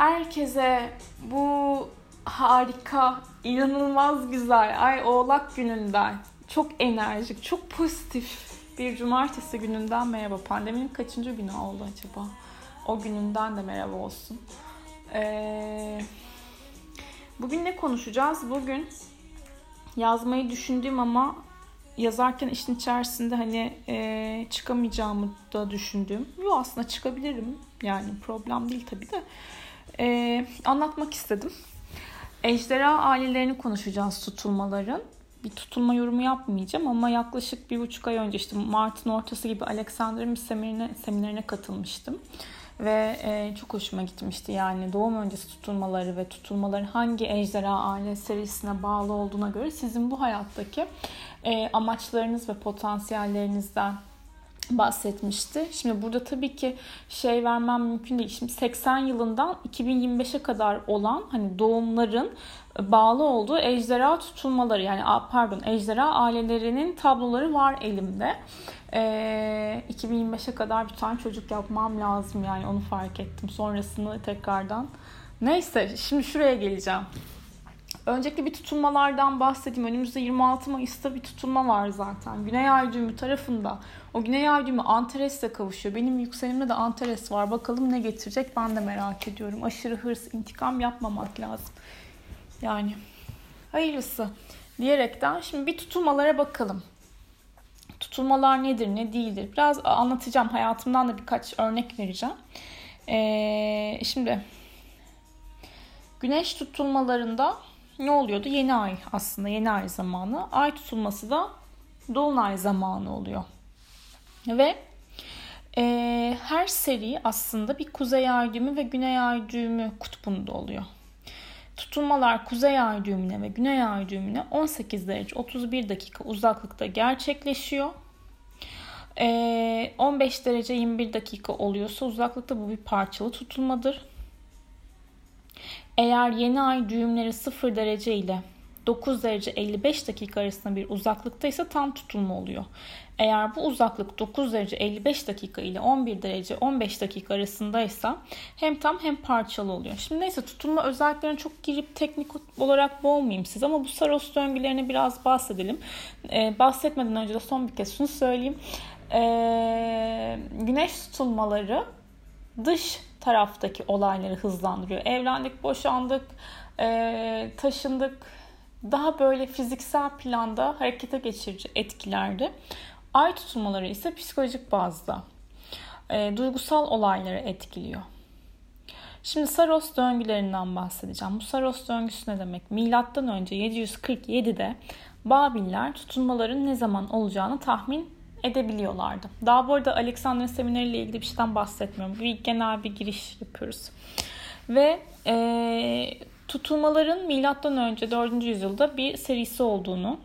Herkese bu harika, inanılmaz güzel ay oğlak gününden çok enerjik, çok pozitif bir cumartesi gününden merhaba. Pandeminin kaçıncı günü oldu acaba? O gününden de merhaba olsun. Ee, bugün ne konuşacağız? Bugün yazmayı düşündüğüm ama yazarken işin içerisinde hani e, çıkamayacağımı da düşündüğüm. Yok aslında çıkabilirim. Yani problem değil tabii de. E, anlatmak istedim. Ejderha ailelerini konuşacağız tutulmaların. Bir tutulma yorumu yapmayacağım ama yaklaşık bir buçuk ay önce işte Mart'ın ortası gibi Alexander'ın seminerine, seminerine katılmıştım. Ve e, çok hoşuma gitmişti yani doğum öncesi tutulmaları ve tutulmaların hangi ejderha aile serisine bağlı olduğuna göre sizin bu hayattaki e, amaçlarınız ve potansiyellerinizden bahsetmişti. Şimdi burada tabii ki şey vermem mümkün değil. Şimdi 80 yılından 2025'e kadar olan hani doğumların bağlı olduğu ejderha tutulmaları yani pardon ejderha ailelerinin tabloları var elimde. Ee, 2025'e kadar bir tane çocuk yapmam lazım yani onu fark ettim. Sonrasını tekrardan. Neyse şimdi şuraya geleceğim. Öncelikle bir tutulmalardan bahsedeyim. Önümüzde 26 Mayıs'ta bir tutulma var zaten. Güney Ay düğümü tarafında. O Güney Ay düğümü Antares'le kavuşuyor. Benim yükselimde de Antares var. Bakalım ne getirecek ben de merak ediyorum. Aşırı hırs, intikam yapmamak lazım. Yani hayırlısı diyerekten şimdi bir tutulmalara bakalım. Tutulmalar nedir, ne değildir? Biraz anlatacağım. Hayatımdan da birkaç örnek vereceğim. Ee, şimdi güneş tutulmalarında ne oluyordu? Yeni ay aslında yeni ay zamanı. Ay tutulması da dolunay zamanı oluyor. Ve e, her seri aslında bir kuzey ay düğümü ve güney ay düğümü kutbunda oluyor. Tutulmalar kuzey ay düğümüne ve güney ay düğümüne 18 derece 31 dakika uzaklıkta gerçekleşiyor. 15 derece 21 dakika oluyorsa uzaklıkta bu bir parçalı tutulmadır. Eğer yeni ay düğümleri 0 derece ile 9 derece 55 dakika arasında bir uzaklıkta ise tam tutulma oluyor. Eğer bu uzaklık 9 derece 55 dakika ile 11 derece 15 dakika arasındaysa hem tam hem parçalı oluyor. Şimdi neyse tutulma özelliklerine çok girip teknik olarak boğmayayım siz ama bu Saros döngülerine biraz bahsedelim. Ee, bahsetmeden önce de son bir kez şunu söyleyeyim. Ee, güneş tutulmaları dış taraftaki olayları hızlandırıyor. Evlendik, boşandık, e, taşındık. Daha böyle fiziksel planda harekete geçirici etkilerdi. Ay tutulmaları ise psikolojik bazda e, duygusal olayları etkiliyor. Şimdi Saros döngülerinden bahsedeceğim. Bu Saros döngüsü ne demek? Milattan önce 747'de Babiller tutulmaların ne zaman olacağını tahmin edebiliyorlardı. Daha bu arada Alexander'ın semineriyle ilgili bir şeyden bahsetmiyorum. Bir genel bir giriş yapıyoruz. Ve e, tutulmaların milattan önce 4. yüzyılda bir serisi olduğunu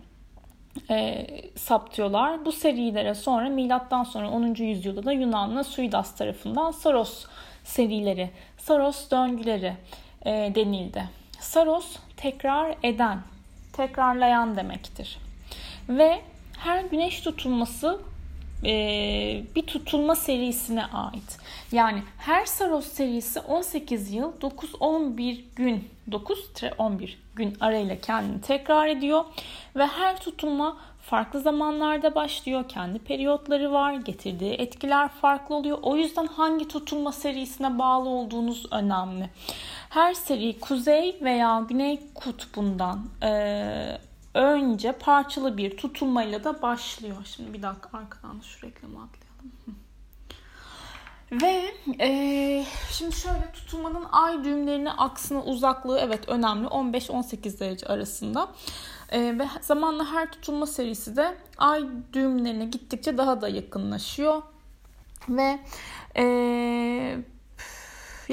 e, saptıyorlar. Bu serilere sonra milattan sonra 10. yüzyılda da Yunanlı Suidas tarafından Saros serileri, Saros döngüleri e, denildi. Saros tekrar eden, tekrarlayan demektir. Ve her güneş tutulması e, bir tutulma serisine ait. Yani her Saros serisi 18 yıl 9-11 gün 9-11 gün arayla kendini tekrar ediyor ve her tutulma farklı zamanlarda başlıyor. Kendi periyotları var. Getirdiği etkiler farklı oluyor. O yüzden hangi tutulma serisine bağlı olduğunuz önemli. Her seri kuzey veya güney kutbundan e, önce parçalı bir tutulmayla da başlıyor. Şimdi bir dakika arkadan şu reklamı atlayalım. Ve e, şimdi şöyle tutulmanın ay düğümlerine aksına uzaklığı evet önemli 15-18 derece arasında. E, ve zamanla her tutulma serisi de ay düğümlerine gittikçe daha da yakınlaşıyor. Ve e,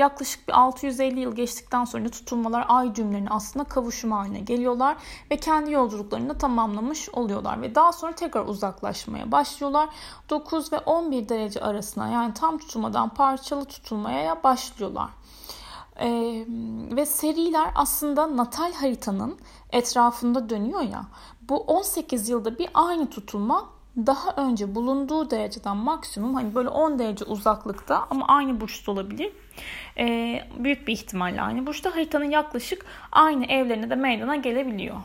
yaklaşık bir 650 yıl geçtikten sonra tutulmalar ay düğümlerine aslında kavuşum haline geliyorlar ve kendi yolculuklarını tamamlamış oluyorlar ve daha sonra tekrar uzaklaşmaya başlıyorlar. 9 ve 11 derece arasına yani tam tutulmadan parçalı tutulmaya başlıyorlar. Ee, ve seriler aslında natal haritanın etrafında dönüyor ya. Bu 18 yılda bir aynı tutulma daha önce bulunduğu dereceden maksimum hani böyle 10 derece uzaklıkta ama aynı burçta olabilir. Ee, büyük bir ihtimalle aynı burçta haritanın yaklaşık aynı evlerine de meydana gelebiliyor.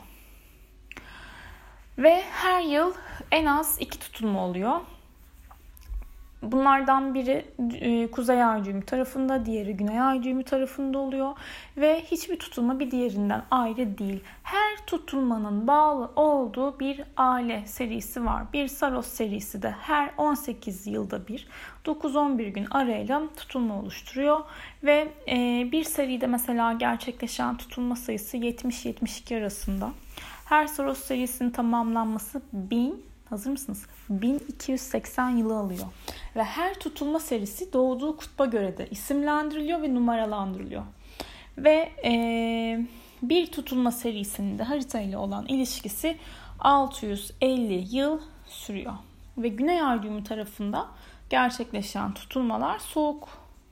Ve her yıl en az iki tutulma oluyor. Bunlardan biri e, kuzey ay düğümü tarafında, diğeri güney ay düğümü tarafında oluyor. Ve hiçbir tutulma bir diğerinden ayrı değil. Her tutulmanın bağlı olduğu bir aile serisi var. Bir Saros serisi de her 18 yılda bir 9-11 gün arayla tutulma oluşturuyor. Ve e, bir seride mesela gerçekleşen tutulma sayısı 70-72 arasında. Her Saros serisinin tamamlanması 1000 hazır mısınız? 1280 yılı alıyor. Ve her tutulma serisi doğduğu kutba göre de isimlendiriliyor ve numaralandırılıyor. Ve e, bir tutulma serisinin de harita olan ilişkisi 650 yıl sürüyor. Ve Güney düğümü tarafında gerçekleşen tutulmalar soğuk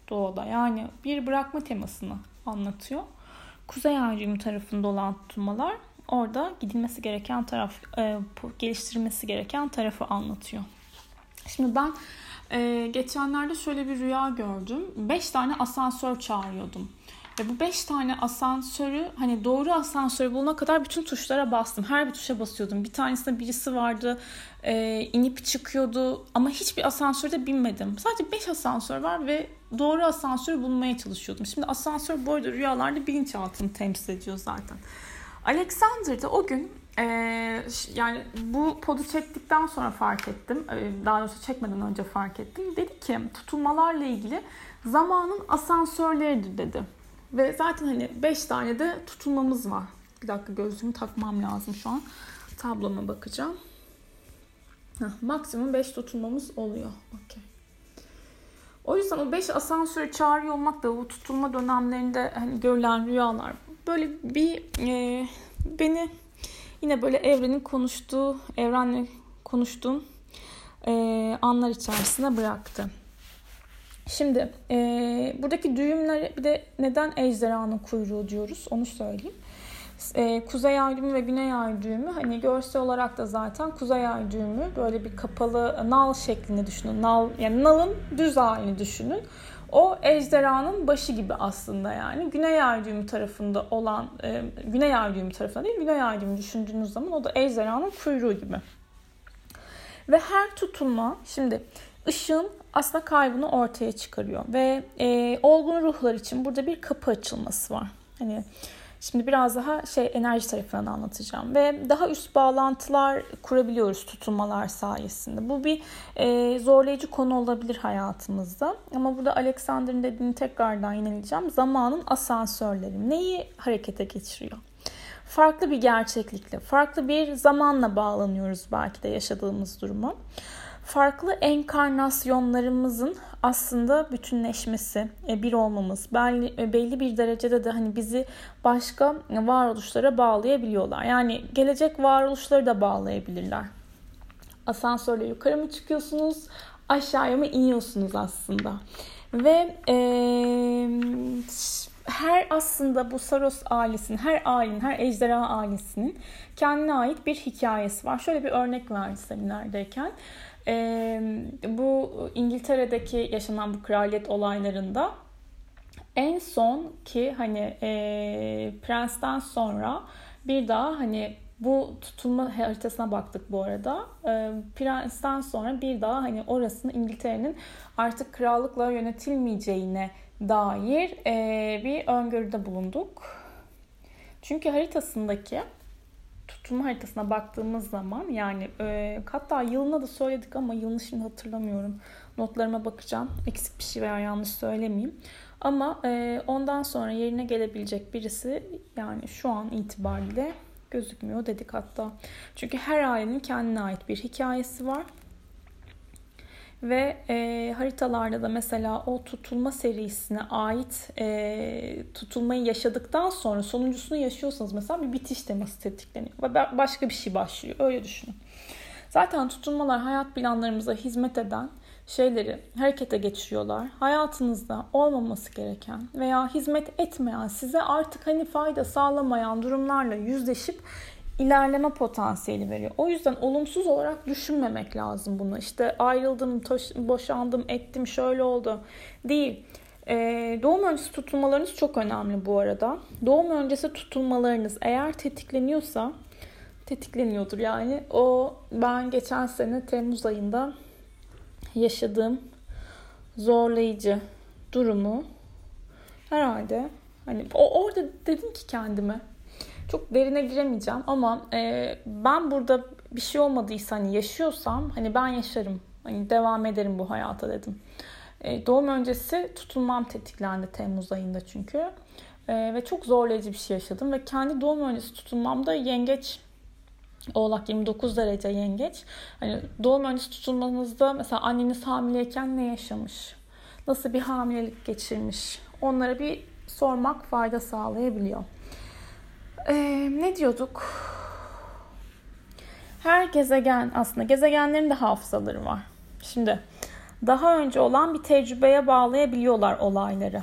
doğuda yani bir bırakma temasını anlatıyor. Kuzey düğümü tarafında olan tutulmalar orada gidilmesi gereken taraf, e, geliştirilmesi gereken tarafı anlatıyor. Şimdi ben e, geçenlerde şöyle bir rüya gördüm. Beş tane asansör çağırıyordum. Ve bu beş tane asansörü hani doğru asansörü bulana kadar bütün tuşlara bastım. Her bir tuşa basıyordum. Bir tanesinde birisi vardı e, inip çıkıyordu ama hiçbir asansörde binmedim. Sadece beş asansör var ve doğru asansörü bulmaya çalışıyordum. Şimdi asansör bu arada rüyalarda bilinçaltını temsil ediyor zaten. Alexander da o gün e, yani bu podu çektikten sonra fark ettim. Daha doğrusu çekmeden önce fark ettim. Dedi ki tutulmalarla ilgili zamanın asansörleridir dedi. Ve zaten hani 5 tane de tutulmamız var. Bir dakika gözlüğümü takmam lazım şu an. Tabloma bakacağım. Heh, maksimum 5 tutulmamız oluyor. Okay. O yüzden o 5 asansörü çağırıyor olmak da bu tutulma dönemlerinde hani görülen rüyalar böyle bir e, beni yine böyle evrenin konuştuğu, evrenle konuştuğum e, anlar içerisine bıraktı. Şimdi e, buradaki düğümler bir de neden ejderhanın kuyruğu diyoruz onu söyleyeyim. E, kuzey ay düğümü ve güney ay düğümü hani görsel olarak da zaten kuzey ay düğümü böyle bir kapalı nal şeklinde düşünün. Nal yani nalın düz halini düşünün. O ejderhanın başı gibi aslında yani. Güney düğümü tarafında olan, e, güney düğümü tarafında değil, güney düğümü düşündüğünüz zaman o da ejderhanın kuyruğu gibi. Ve her tutulma, şimdi ışığın aslında kaybını ortaya çıkarıyor. Ve e, olgun ruhlar için burada bir kapı açılması var. Hani Şimdi biraz daha şey enerji tarafından anlatacağım ve daha üst bağlantılar kurabiliyoruz tutulmalar sayesinde. Bu bir e, zorlayıcı konu olabilir hayatımızda. Ama burada Alexander'ın dediğini tekrardan yineleyeceğim. Zamanın asansörleri neyi harekete geçiriyor? Farklı bir gerçeklikle, farklı bir zamanla bağlanıyoruz belki de yaşadığımız duruma farklı enkarnasyonlarımızın aslında bütünleşmesi, e, bir olmamız, belli, e, belli bir derecede de hani bizi başka varoluşlara bağlayabiliyorlar. Yani gelecek varoluşları da bağlayabilirler. Asansörle yukarı mı çıkıyorsunuz, aşağıya mı iniyorsunuz aslında. Ve e, her aslında bu Saros ailesinin, her ailenin, her ejderha ailesinin kendine ait bir hikayesi var. Şöyle bir örnek verdi seminerdeyken. E, bu İngiltere'deki yaşanan bu kraliyet olaylarında en son ki hani e, Prens'ten sonra bir daha hani bu tutulma haritasına baktık bu arada. E, Prens'ten sonra bir daha hani orasını İngiltere'nin artık krallıkla yönetilmeyeceğine dair e, bir öngörüde bulunduk. Çünkü haritasındaki tutulma haritasına baktığımız zaman yani e, hatta yılına da söyledik ama yılını şimdi hatırlamıyorum. Notlarıma bakacağım. Eksik bir şey veya yanlış söylemeyeyim. Ama e, ondan sonra yerine gelebilecek birisi yani şu an itibariyle gözükmüyor dedik hatta. Çünkü her ailenin kendine ait bir hikayesi var. Ve e, haritalarda da mesela o tutulma serisine ait e, tutulmayı yaşadıktan sonra sonuncusunu yaşıyorsanız mesela bir bitiş teması tetikleniyor. Ve başka bir şey başlıyor. Öyle düşünün. Zaten tutulmalar hayat planlarımıza hizmet eden şeyleri harekete geçiriyorlar. Hayatınızda olmaması gereken veya hizmet etmeyen, size artık hani fayda sağlamayan durumlarla yüzleşip ilerleme potansiyeli veriyor. O yüzden olumsuz olarak düşünmemek lazım bunu. İşte ayrıldım, boşandım, ettim, şöyle oldu. Değil. Ee, doğum öncesi tutulmalarınız çok önemli bu arada. Doğum öncesi tutulmalarınız eğer tetikleniyorsa tetikleniyordur yani. O ben geçen sene Temmuz ayında yaşadığım zorlayıcı durumu herhalde hani o orada dedim ki kendime çok derine giremeyeceğim ama e, ben burada bir şey olmadıysa hani yaşıyorsam hani ben yaşarım. Hani devam ederim bu hayata dedim. E, doğum öncesi tutulmam tetiklendi Temmuz ayında çünkü. E, ve çok zorlayıcı bir şey yaşadım ve kendi doğum öncesi tutulmamda yengeç Oğlak 29 derece yengeç. Hani doğum öncesi tutulmanızda mesela anneniz hamileyken ne yaşamış? Nasıl bir hamilelik geçirmiş? Onlara bir sormak fayda sağlayabiliyor. Ee, ne diyorduk? Her gezegen aslında gezegenlerin de hafızaları var. Şimdi daha önce olan bir tecrübeye bağlayabiliyorlar olayları.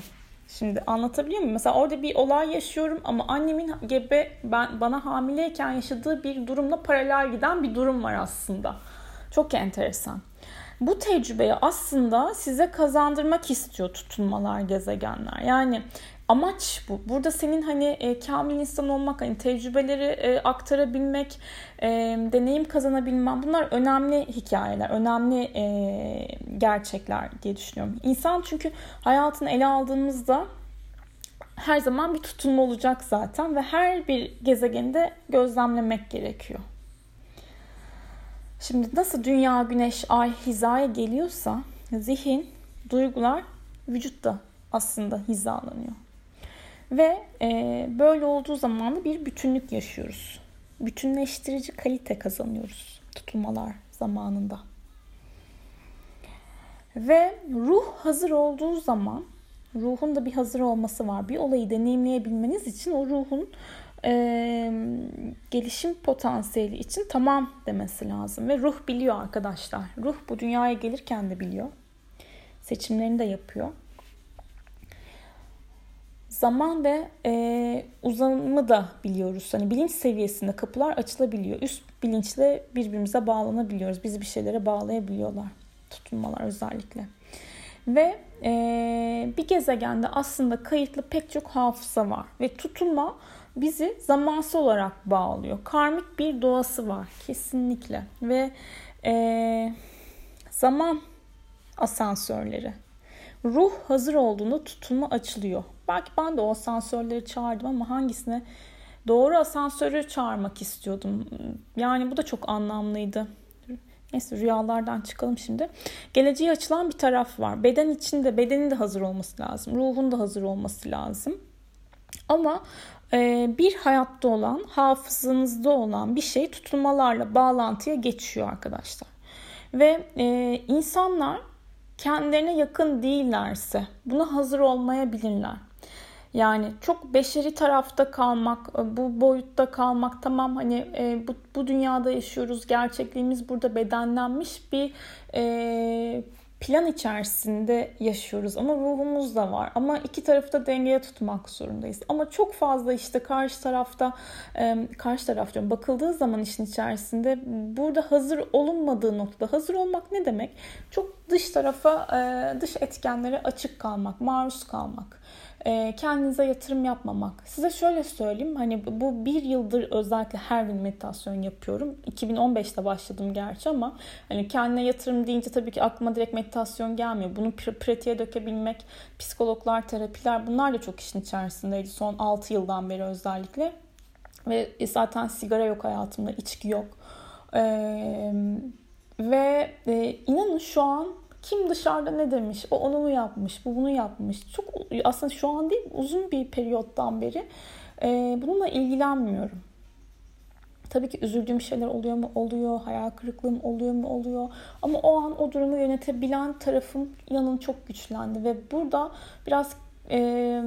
Şimdi anlatabiliyor muyum? Mesela orada bir olay yaşıyorum ama annemin gebe ben bana hamileyken yaşadığı bir durumla paralel giden bir durum var aslında. Çok enteresan. Bu tecrübeyi aslında size kazandırmak istiyor tutunmalar, gezegenler. Yani amaç bu. Burada senin hani e, kamil insan olmak, hani tecrübeleri e, aktarabilmek, e, deneyim kazanabilmen bunlar önemli hikayeler, önemli e, gerçekler diye düşünüyorum. İnsan çünkü hayatını ele aldığımızda her zaman bir tutunma olacak zaten ve her bir gezegende gözlemlemek gerekiyor. Şimdi nasıl dünya, güneş, ay hizaya geliyorsa zihin, duygular vücutta aslında hizalanıyor. Ve e, böyle olduğu zaman da bir bütünlük yaşıyoruz. Bütünleştirici kalite kazanıyoruz tutulmalar zamanında. Ve ruh hazır olduğu zaman ruhun da bir hazır olması var. Bir olayı deneyimleyebilmeniz için o ruhun e, gelişim potansiyeli için tamam demesi lazım. Ve ruh biliyor arkadaşlar. Ruh bu dünyaya gelirken de biliyor. Seçimlerini de yapıyor zaman ve e, uzamı da biliyoruz. Hani bilinç seviyesinde kapılar açılabiliyor. Üst bilinçle birbirimize bağlanabiliyoruz. Bizi bir şeylere bağlayabiliyorlar. Tutunmalar özellikle. Ve e, bir gezegende aslında kayıtlı pek çok hafıza var. Ve tutulma bizi zamansal olarak bağlıyor. Karmik bir doğası var kesinlikle. Ve e, zaman asansörleri. Ruh hazır olduğunda tutulma açılıyor. Belki ben de o asansörleri çağırdım ama hangisine doğru asansörü çağırmak istiyordum. Yani bu da çok anlamlıydı. Neyse rüyalardan çıkalım şimdi. Geleceğe açılan bir taraf var. Beden içinde bedenin de hazır olması lazım. Ruhun da hazır olması lazım. Ama e, bir hayatta olan, hafızanızda olan bir şey tutulmalarla bağlantıya geçiyor arkadaşlar. Ve e, insanlar kendilerine yakın değillerse buna hazır olmayabilirler. Yani çok beşeri tarafta kalmak, e, bu boyutta kalmak tamam hani e, bu, bu dünyada yaşıyoruz, gerçekliğimiz burada bedenlenmiş bir e, plan içerisinde yaşıyoruz ama ruhumuz da var. Ama iki tarafı da dengeye tutmak zorundayız. Ama çok fazla işte karşı tarafta e, karşı taraf diyorum bakıldığı zaman işin içerisinde burada hazır olunmadığı noktada hazır olmak ne demek? Çok dış tarafa e, dış etkenlere açık kalmak, maruz kalmak kendinize yatırım yapmamak. Size şöyle söyleyeyim hani bu bir yıldır özellikle her gün meditasyon yapıyorum. 2015'te başladım gerçi ama hani kendine yatırım deyince tabii ki aklıma direkt meditasyon gelmiyor. Bunu pratiğe dökebilmek, psikologlar, terapiler bunlar da çok işin içerisindeydi son 6 yıldan beri özellikle. Ve zaten sigara yok hayatımda, içki yok. Ee, ve e, inanın şu an kim dışarıda ne demiş, o onu mu yapmış, bu bunu yapmış. Çok aslında şu an değil uzun bir periyottan beri e, bununla ilgilenmiyorum. Tabii ki üzüldüğüm şeyler oluyor mu? Oluyor. Hayal kırıklığım oluyor mu? Oluyor. Ama o an o durumu yönetebilen tarafım inanın çok güçlendi. Ve burada biraz e,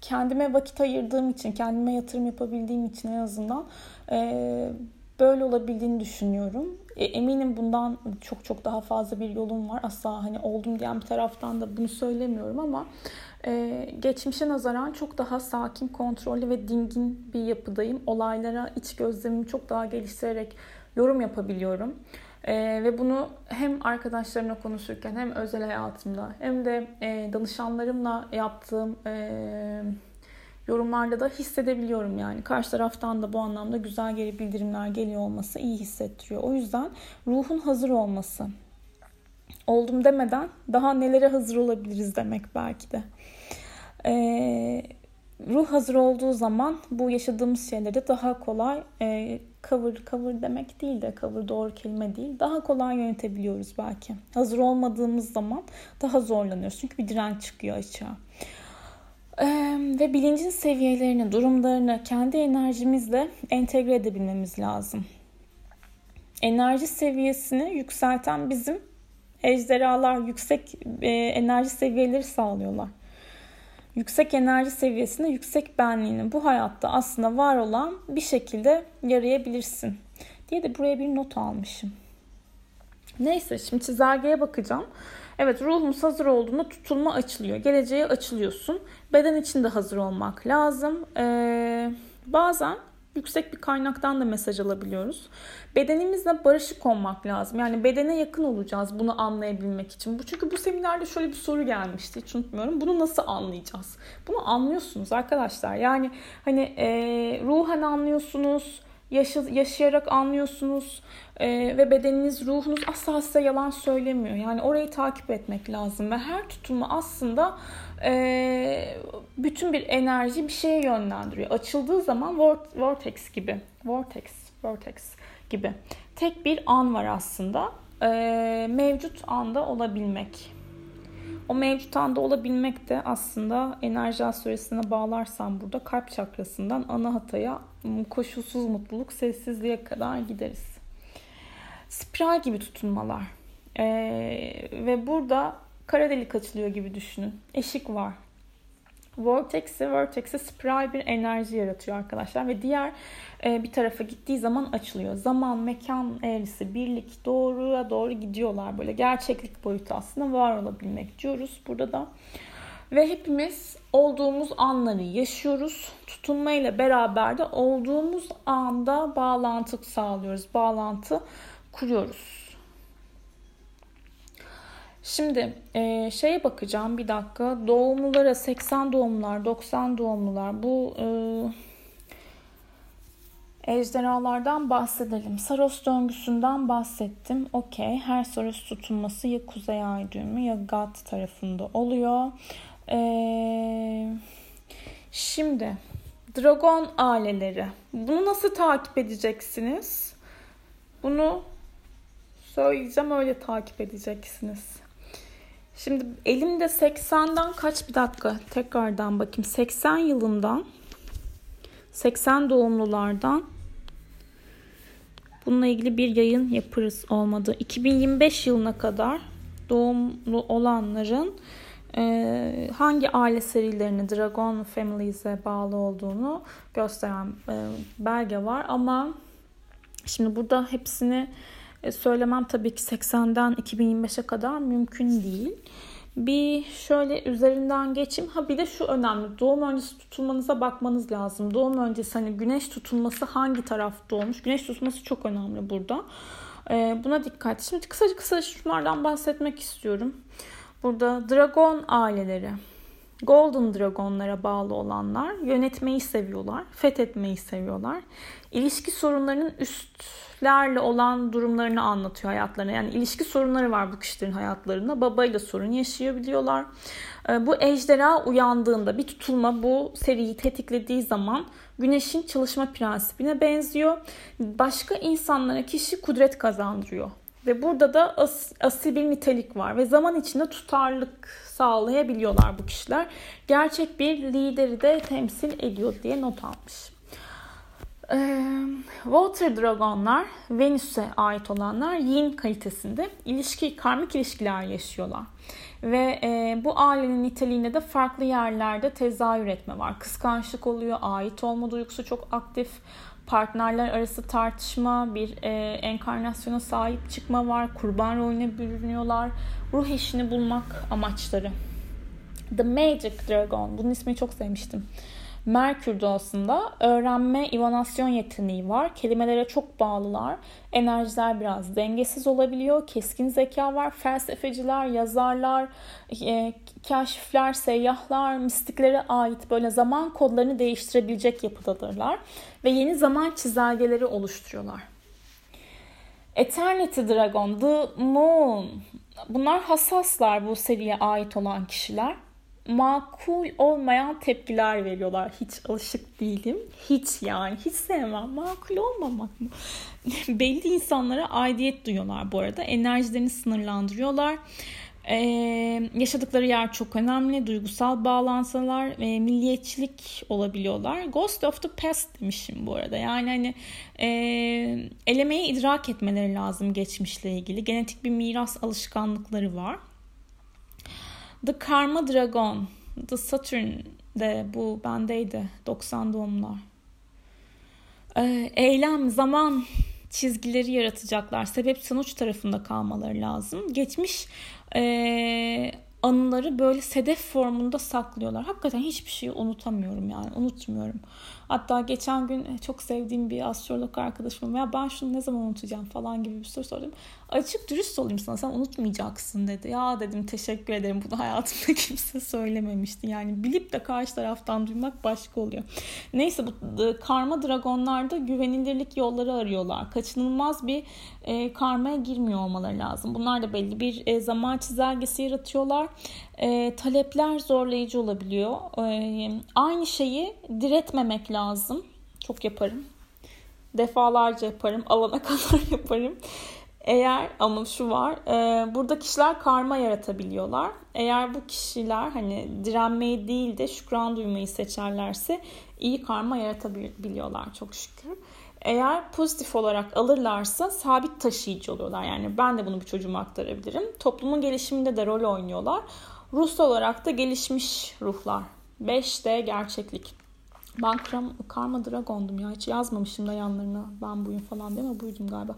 kendime vakit ayırdığım için, kendime yatırım yapabildiğim için en azından e, böyle olabildiğini düşünüyorum. E, eminim bundan çok çok daha fazla bir yolum var. Asla hani oldum diyen bir taraftan da bunu söylemiyorum ama e, geçmişe nazaran çok daha sakin, kontrollü ve dingin bir yapıdayım. Olaylara iç gözlemimi çok daha geliştirerek yorum yapabiliyorum. E, ve bunu hem arkadaşlarımla konuşurken hem özel hayatımda hem de e, danışanlarımla yaptığım e, yorumlarda da hissedebiliyorum yani. Karşı taraftan da bu anlamda güzel geri bildirimler geliyor olması iyi hissettiriyor. O yüzden ruhun hazır olması. Oldum demeden daha nelere hazır olabiliriz demek belki de. Ee, ruh hazır olduğu zaman bu yaşadığımız şeyleri daha kolay e, cover cover demek değil de cover doğru kelime değil. Daha kolay yönetebiliyoruz belki. Hazır olmadığımız zaman daha zorlanıyoruz. Çünkü bir direnç çıkıyor açığa. Ee, ve bilincin seviyelerini, durumlarını kendi enerjimizle entegre edebilmemiz lazım. Enerji seviyesini yükselten bizim ejderhalar yüksek e, enerji seviyeleri sağlıyorlar. Yüksek enerji seviyesinde yüksek benliğini bu hayatta aslında var olan bir şekilde yarayabilirsin diye de buraya bir not almışım. Neyse şimdi çizelgeye bakacağım. Evet ruhumuz hazır olduğunda tutulma açılıyor. Geleceğe açılıyorsun. Beden için de hazır olmak lazım. Ee, bazen yüksek bir kaynaktan da mesaj alabiliyoruz. Bedenimizle barışık olmak lazım. Yani bedene yakın olacağız bunu anlayabilmek için. Bu çünkü bu seminerde şöyle bir soru gelmişti hiç unutmuyorum. Bunu nasıl anlayacağız? Bunu anlıyorsunuz arkadaşlar. Yani hani e, ruhen anlıyorsunuz yaşa, yaşayarak anlıyorsunuz e, ve bedeniniz, ruhunuz asla size yalan söylemiyor. Yani orayı takip etmek lazım ve her tutumu aslında e, bütün bir enerji bir şeye yönlendiriyor. Açıldığı zaman vortex gibi, vortex, vortex gibi tek bir an var aslında. E, mevcut anda olabilmek. O mevcut anda olabilmek de aslında enerji astrolojisine bağlarsam burada kalp çakrasından ana hataya koşulsuz mutluluk, sessizliğe kadar gideriz. Spiral gibi tutunmalar. Ee, ve burada kara delik açılıyor gibi düşünün. Eşik var. Vortex'i, vortex'i spiral bir enerji yaratıyor arkadaşlar ve diğer e, bir tarafa gittiği zaman açılıyor. Zaman, mekan eğrisi, birlik doğruya doğru gidiyorlar böyle. Gerçeklik boyutu aslında var olabilmek diyoruz burada da. Ve hepimiz olduğumuz anları yaşıyoruz. Tutunma ile beraber de olduğumuz anda bağlantı sağlıyoruz. Bağlantı kuruyoruz. Şimdi e, şeye bakacağım bir dakika. Doğumlulara 80 doğumlular, 90 doğumlular bu e, ejderhalardan bahsedelim. Saros döngüsünden bahsettim. Okey. Her Saros tutulması ya kuzey ay düğümü ya Gat tarafında oluyor. Ee, şimdi dragon aileleri. Bunu nasıl takip edeceksiniz? Bunu söyleyeceğim öyle takip edeceksiniz. Şimdi elimde 80'den kaç bir dakika tekrardan bakayım. 80 yılından 80 doğumlulardan bununla ilgili bir yayın yaparız olmadı. 2025 yılına kadar doğumlu olanların e, hangi aile serilerini Dragon Families'e bağlı olduğunu gösteren e, belge var ama şimdi burada hepsini e, söylemem tabii ki 80'den 2025'e kadar mümkün değil. Bir şöyle üzerinden geçeyim. Ha bir de şu önemli. Doğum öncesi tutulmanıza bakmanız lazım. Doğum öncesi hani güneş tutulması hangi taraf doğmuş? Güneş tutulması çok önemli burada. Ee, buna dikkat. Şimdi kısaca kısaca şunlardan bahsetmek istiyorum. Burada dragon aileleri. Golden Dragon'lara bağlı olanlar yönetmeyi seviyorlar, fethetmeyi seviyorlar. İlişki sorunlarının üstlerle olan durumlarını anlatıyor hayatlarına. Yani ilişki sorunları var bu kişilerin hayatlarında. Babayla sorun yaşayabiliyorlar. Ee, bu ejderha uyandığında bir tutulma bu seriyi tetiklediği zaman güneşin çalışma prensibine benziyor. Başka insanlara kişi kudret kazandırıyor. Ve burada da as, asil bir nitelik var ve zaman içinde tutarlılık sağlayabiliyorlar bu kişiler. Gerçek bir lideri de temsil ediyor diye not almış. Water Dragonlar, Venüs'e ait olanlar yin kalitesinde ilişki, karmik ilişkiler yaşıyorlar. Ve e, bu ailenin niteliğinde de farklı yerlerde tezahür etme var. Kıskançlık oluyor, ait olma duygusu çok aktif. partnerler arası tartışma, bir e, enkarnasyona sahip çıkma var, kurban rolüne bürünüyorlar, ruh eşini bulmak amaçları. The Magic Dragon, bunun ismini çok sevmiştim. Merkür doğasında öğrenme, ivanasyon yeteneği var. Kelimelere çok bağlılar. Enerjiler biraz dengesiz olabiliyor. Keskin zeka var. Felsefeciler, yazarlar, e, kaşifler, seyyahlar, mistiklere ait böyle zaman kodlarını değiştirebilecek yapıdadırlar. Ve yeni zaman çizelgeleri oluşturuyorlar. Eternity Dragon, The Moon. Bunlar hassaslar bu seriye ait olan kişiler makul olmayan tepkiler veriyorlar. Hiç alışık değilim. Hiç yani. Hiç sevmem. Makul olmamak mı? Belli insanlara aidiyet duyuyorlar bu arada. Enerjilerini sınırlandırıyorlar. Ee, yaşadıkları yer çok önemli. Duygusal bağlantılar ve milliyetçilik olabiliyorlar. Ghost of the Past demişim bu arada. Yani hani e, elemeyi idrak etmeleri lazım geçmişle ilgili. Genetik bir miras alışkanlıkları var. The Karma Dragon. The Saturn de bu bendeydi. 90 doğumlar. Ee, eylem, zaman çizgileri yaratacaklar. Sebep sonuç tarafında kalmaları lazım. Geçmiş e, anıları böyle sedef formunda saklıyorlar. Hakikaten hiçbir şeyi unutamıyorum yani unutmuyorum. Hatta geçen gün e, çok sevdiğim bir astrolog arkadaşım ya ben şunu ne zaman unutacağım falan gibi bir soru sordum. Açık dürüst olayım sana sen unutmayacaksın dedi. Ya dedim teşekkür ederim bunu hayatımda kimse söylememişti. Yani bilip de karşı taraftan duymak başka oluyor. Neyse bu karma dragonlarda güvenilirlik yolları arıyorlar. Kaçınılmaz bir e, karmaya girmiyor olmaları lazım. Bunlar da belli bir e, zaman çizelgesi yaratıyorlar. E, talepler zorlayıcı olabiliyor. E, aynı şeyi diretmemek lazım. Çok yaparım. Defalarca yaparım. Alana kadar yaparım. Eğer ama şu var e, burada kişiler karma yaratabiliyorlar. Eğer bu kişiler hani direnmeyi değil de şükran duymayı seçerlerse iyi karma yaratabiliyorlar çok şükür. Eğer pozitif olarak alırlarsa sabit taşıyıcı oluyorlar. Yani ben de bunu bir çocuğuma aktarabilirim. Toplumun gelişiminde de rol oynuyorlar. Ruhsal olarak da gelişmiş ruhlar. 5D gerçeklik. Ben Karma Dragon'dum ya. Hiç yazmamışım da yanlarına ben buyum falan değil mi? Buydum galiba.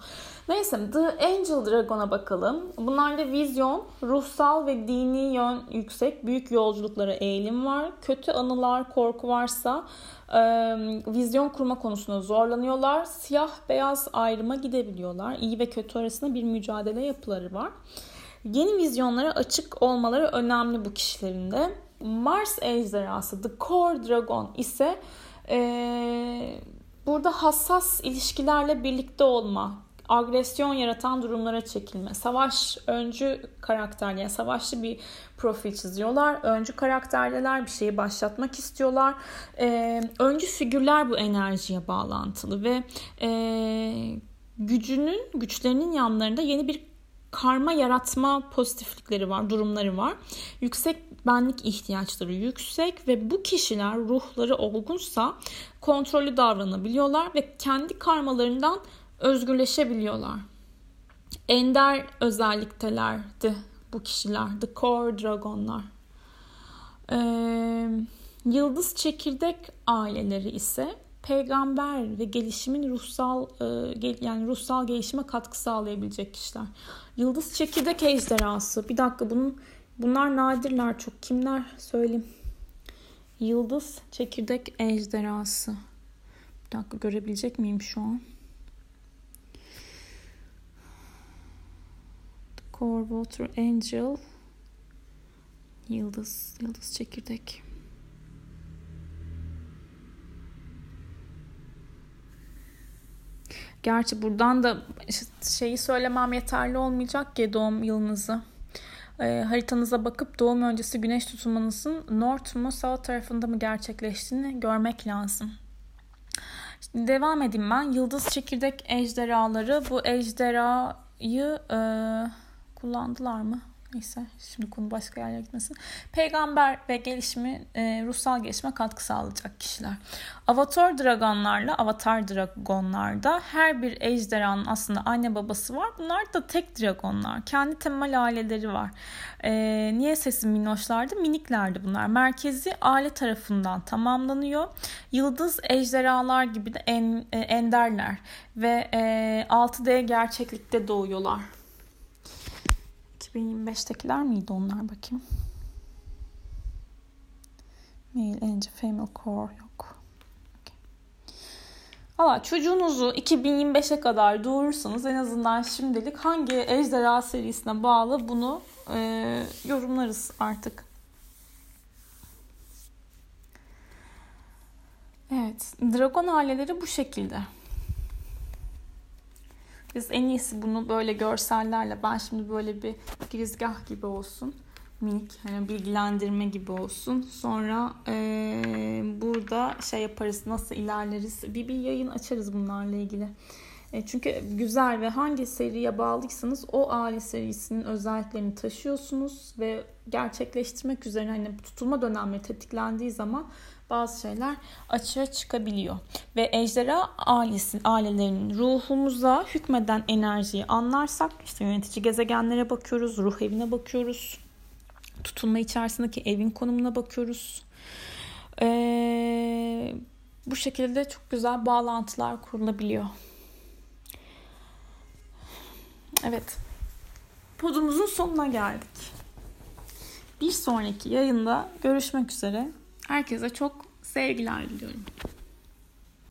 Neyse The Angel Dragon'a bakalım. Bunlarda vizyon, ruhsal ve dini yön yüksek. Büyük yolculuklara eğilim var. Kötü anılar, korku varsa e, vizyon kurma konusunda zorlanıyorlar. Siyah beyaz ayrıma gidebiliyorlar. İyi ve kötü arasında bir mücadele yapıları var. Yeni vizyonlara açık olmaları önemli bu kişilerin de. Mars ejderhası The Core Dragon ise e, burada hassas ilişkilerle birlikte olma, agresyon yaratan durumlara çekilme, savaş öncü karakter yani savaşçı bir profil çiziyorlar. Öncü karakterler bir şeyi başlatmak istiyorlar. E, öncü figürler bu enerjiye bağlantılı ve e, gücünün, güçlerinin yanlarında yeni bir karma yaratma pozitiflikleri var, durumları var. Yüksek benlik ihtiyaçları yüksek ve bu kişiler ruhları olgunsa kontrollü davranabiliyorlar ve kendi karmalarından özgürleşebiliyorlar. Ender özelliktelerdi bu kişiler. The Core Dragonlar. Ee, yıldız çekirdek aileleri ise peygamber ve gelişimin ruhsal e, yani ruhsal gelişime katkı sağlayabilecek kişiler. Yıldız çekirdek ejderhası. Bir dakika bunun bunlar nadirler çok. Kimler söyleyeyim. Yıldız çekirdek ejderhası. Bir dakika görebilecek miyim şu an? The Core Water Angel. Yıldız, yıldız çekirdek. Gerçi buradan da şeyi söylemem yeterli olmayacak ki doğum yılınızı. E, haritanıza bakıp doğum öncesi güneş tutulmanızın north mu south tarafında mı gerçekleştiğini görmek lazım. Şimdi devam edeyim ben. Yıldız çekirdek ejderhaları bu ejderhayı e, kullandılar mı? Neyse şimdi konu başka yerlere gitmesin. Peygamber ve gelişimi e, ruhsal gelişime katkı sağlayacak kişiler. Avatar dragonlarla avatar dragonlarda her bir ejderhanın aslında anne babası var. Bunlar da tek dragonlar. Kendi temel aileleri var. E, niye sesim minnoşlardı? Miniklerdi bunlar. Merkezi aile tarafından tamamlanıyor. Yıldız ejderhalar gibi de en, e, enderler ve e, 6D gerçeklikte doğuyorlar. 2025'tekiler miydi onlar bakayım. Male, Angel, Female Core yok. Okay. Valla çocuğunuzu 2025'e kadar doğurursanız en azından şimdilik hangi ejderha serisine bağlı bunu e, yorumlarız artık. Evet, dragon aileleri bu şekilde. Biz en iyisi bunu böyle görsellerle ben şimdi böyle bir girizgah gibi olsun. Minik hani bilgilendirme gibi olsun. Sonra e, burada şey yaparız nasıl ilerleriz. Bir, bir yayın açarız bunlarla ilgili. E, çünkü güzel ve hangi seriye bağlıysanız o aile serisinin özelliklerini taşıyorsunuz ve gerçekleştirmek üzere hani tutulma dönemleri tetiklendiği zaman bazı şeyler açığa çıkabiliyor. Ve ejderha ailesi, ailelerinin ruhumuza hükmeden enerjiyi anlarsak işte yönetici gezegenlere bakıyoruz, ruh evine bakıyoruz. Tutulma içerisindeki evin konumuna bakıyoruz. Ee, bu şekilde çok güzel bağlantılar kurulabiliyor. Evet. Podumuzun sonuna geldik. Bir sonraki yayında görüşmek üzere. Herkese çok sevgiler diliyorum.